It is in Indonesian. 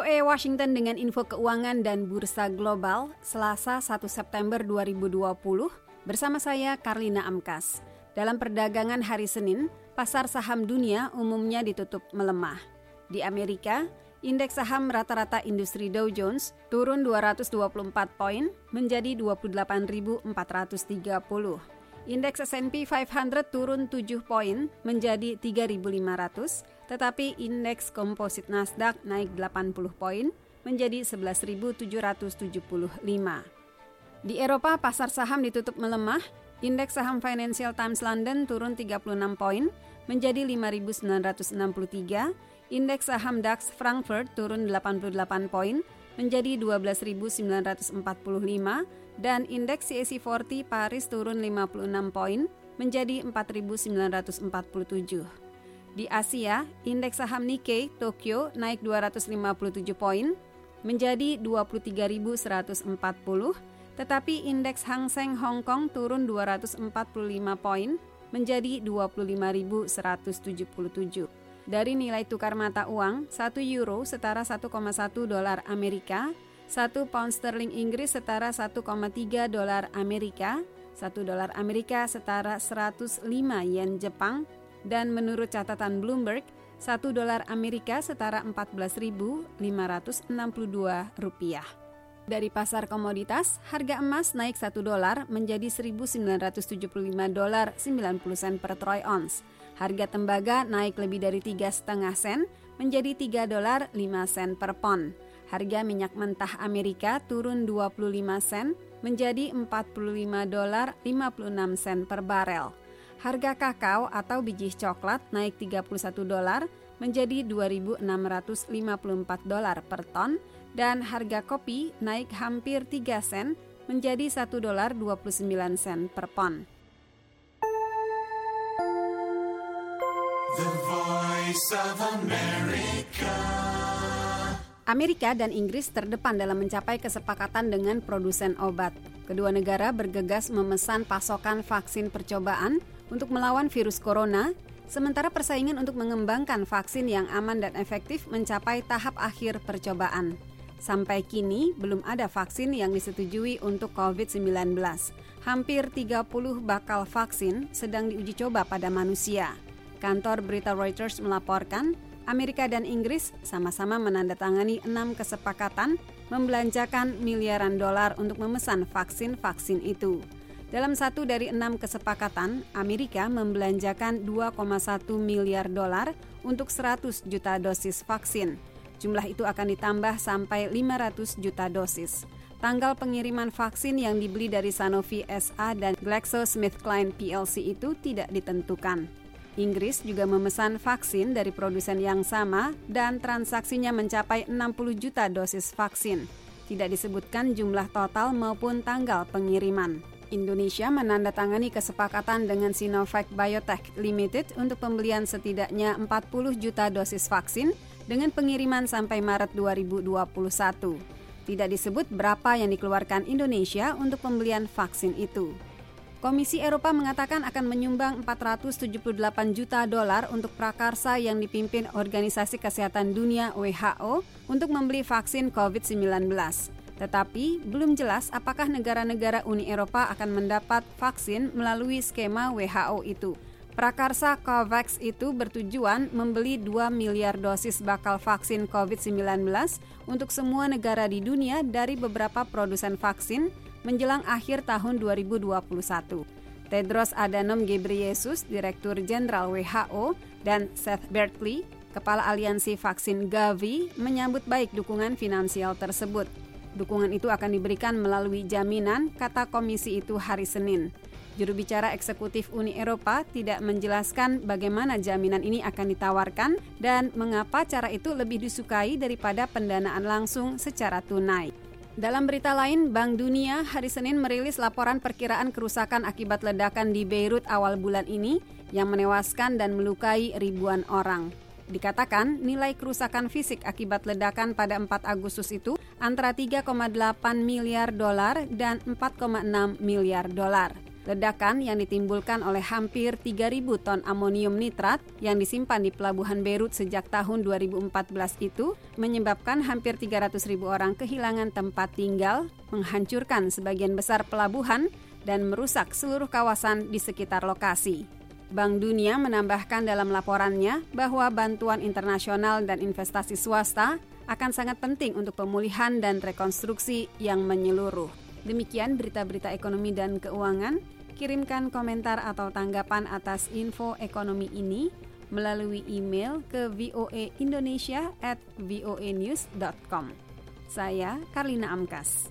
VOA Washington dengan info keuangan dan bursa global Selasa 1 September 2020 bersama saya Karlina Amkas. Dalam perdagangan hari Senin, pasar saham dunia umumnya ditutup melemah. Di Amerika, indeks saham rata-rata industri Dow Jones turun 224 poin menjadi 28.430. Indeks S&P 500 turun 7 poin menjadi 3.500, tetapi indeks komposit Nasdaq naik 80 poin menjadi 11.775. Di Eropa, pasar saham ditutup melemah. Indeks saham Financial Times London turun 36 poin menjadi 5.963. Indeks saham DAX Frankfurt turun 88 poin menjadi 12.945 dan indeks CAC 40 Paris turun 56 poin menjadi 4.947. Di Asia, indeks saham Nikkei Tokyo naik 257 poin menjadi 23.140, tetapi indeks Hang Seng Hong Kong turun 245 poin menjadi 25.177. Dari nilai tukar mata uang, 1 euro setara 1,1 dolar Amerika, 1 pound sterling Inggris setara 1,3 dolar Amerika, 1 dolar Amerika setara 105 yen Jepang, dan menurut catatan Bloomberg, 1 dolar Amerika setara 14.562 rupiah. Dari pasar komoditas, harga emas naik 1 dolar menjadi 1.975 dolar 90 sen per troy ounce. Harga tembaga naik lebih dari 3,5 sen menjadi 3 dolar 5 sen per pon harga minyak mentah Amerika turun 25 sen menjadi 45 dolar 56 sen per barel. Harga kakao atau biji coklat naik 31 dolar menjadi 2.654 dolar per ton dan harga kopi naik hampir 3 sen menjadi 1 dolar 29 sen per pon. Voice of America. Amerika dan Inggris terdepan dalam mencapai kesepakatan dengan produsen obat. Kedua negara bergegas memesan pasokan vaksin percobaan untuk melawan virus corona, sementara persaingan untuk mengembangkan vaksin yang aman dan efektif mencapai tahap akhir percobaan. Sampai kini belum ada vaksin yang disetujui untuk COVID-19. Hampir 30 bakal vaksin sedang diuji coba pada manusia. Kantor berita Reuters melaporkan Amerika dan Inggris sama-sama menandatangani enam kesepakatan membelanjakan miliaran dolar untuk memesan vaksin-vaksin itu. Dalam satu dari enam kesepakatan, Amerika membelanjakan 2,1 miliar dolar untuk 100 juta dosis vaksin. Jumlah itu akan ditambah sampai 500 juta dosis. Tanggal pengiriman vaksin yang dibeli dari Sanofi SA dan GlaxoSmithKline PLC itu tidak ditentukan. Inggris juga memesan vaksin dari produsen yang sama dan transaksinya mencapai 60 juta dosis vaksin. Tidak disebutkan jumlah total maupun tanggal pengiriman. Indonesia menandatangani kesepakatan dengan Sinovac Biotech Limited untuk pembelian setidaknya 40 juta dosis vaksin dengan pengiriman sampai Maret 2021. Tidak disebut berapa yang dikeluarkan Indonesia untuk pembelian vaksin itu. Komisi Eropa mengatakan akan menyumbang 478 juta dolar untuk prakarsa yang dipimpin Organisasi Kesehatan Dunia WHO untuk membeli vaksin COVID-19. Tetapi belum jelas apakah negara-negara Uni Eropa akan mendapat vaksin melalui skema WHO itu. Prakarsa COVAX itu bertujuan membeli 2 miliar dosis bakal vaksin COVID-19 untuk semua negara di dunia dari beberapa produsen vaksin menjelang akhir tahun 2021. Tedros Adhanom Ghebreyesus, Direktur Jenderal WHO, dan Seth Berkley, Kepala Aliansi Vaksin Gavi, menyambut baik dukungan finansial tersebut. Dukungan itu akan diberikan melalui jaminan, kata komisi itu hari Senin. Juru bicara eksekutif Uni Eropa tidak menjelaskan bagaimana jaminan ini akan ditawarkan dan mengapa cara itu lebih disukai daripada pendanaan langsung secara tunai. Dalam berita lain, Bank Dunia hari Senin merilis laporan perkiraan kerusakan akibat ledakan di Beirut awal bulan ini yang menewaskan dan melukai ribuan orang. Dikatakan nilai kerusakan fisik akibat ledakan pada 4 Agustus itu antara 3,8 miliar dolar dan 4,6 miliar dolar. Ledakan yang ditimbulkan oleh hampir 3.000 ton amonium nitrat yang disimpan di pelabuhan Beirut sejak tahun 2014 itu menyebabkan hampir 300.000 orang kehilangan tempat tinggal, menghancurkan sebagian besar pelabuhan, dan merusak seluruh kawasan di sekitar lokasi. Bank Dunia menambahkan dalam laporannya bahwa bantuan internasional dan investasi swasta akan sangat penting untuk pemulihan dan rekonstruksi yang menyeluruh. Demikian berita-berita ekonomi dan keuangan. Kirimkan komentar atau tanggapan atas info ekonomi ini melalui email ke voaindonesia at voanews.com. Saya Karlina Amkas.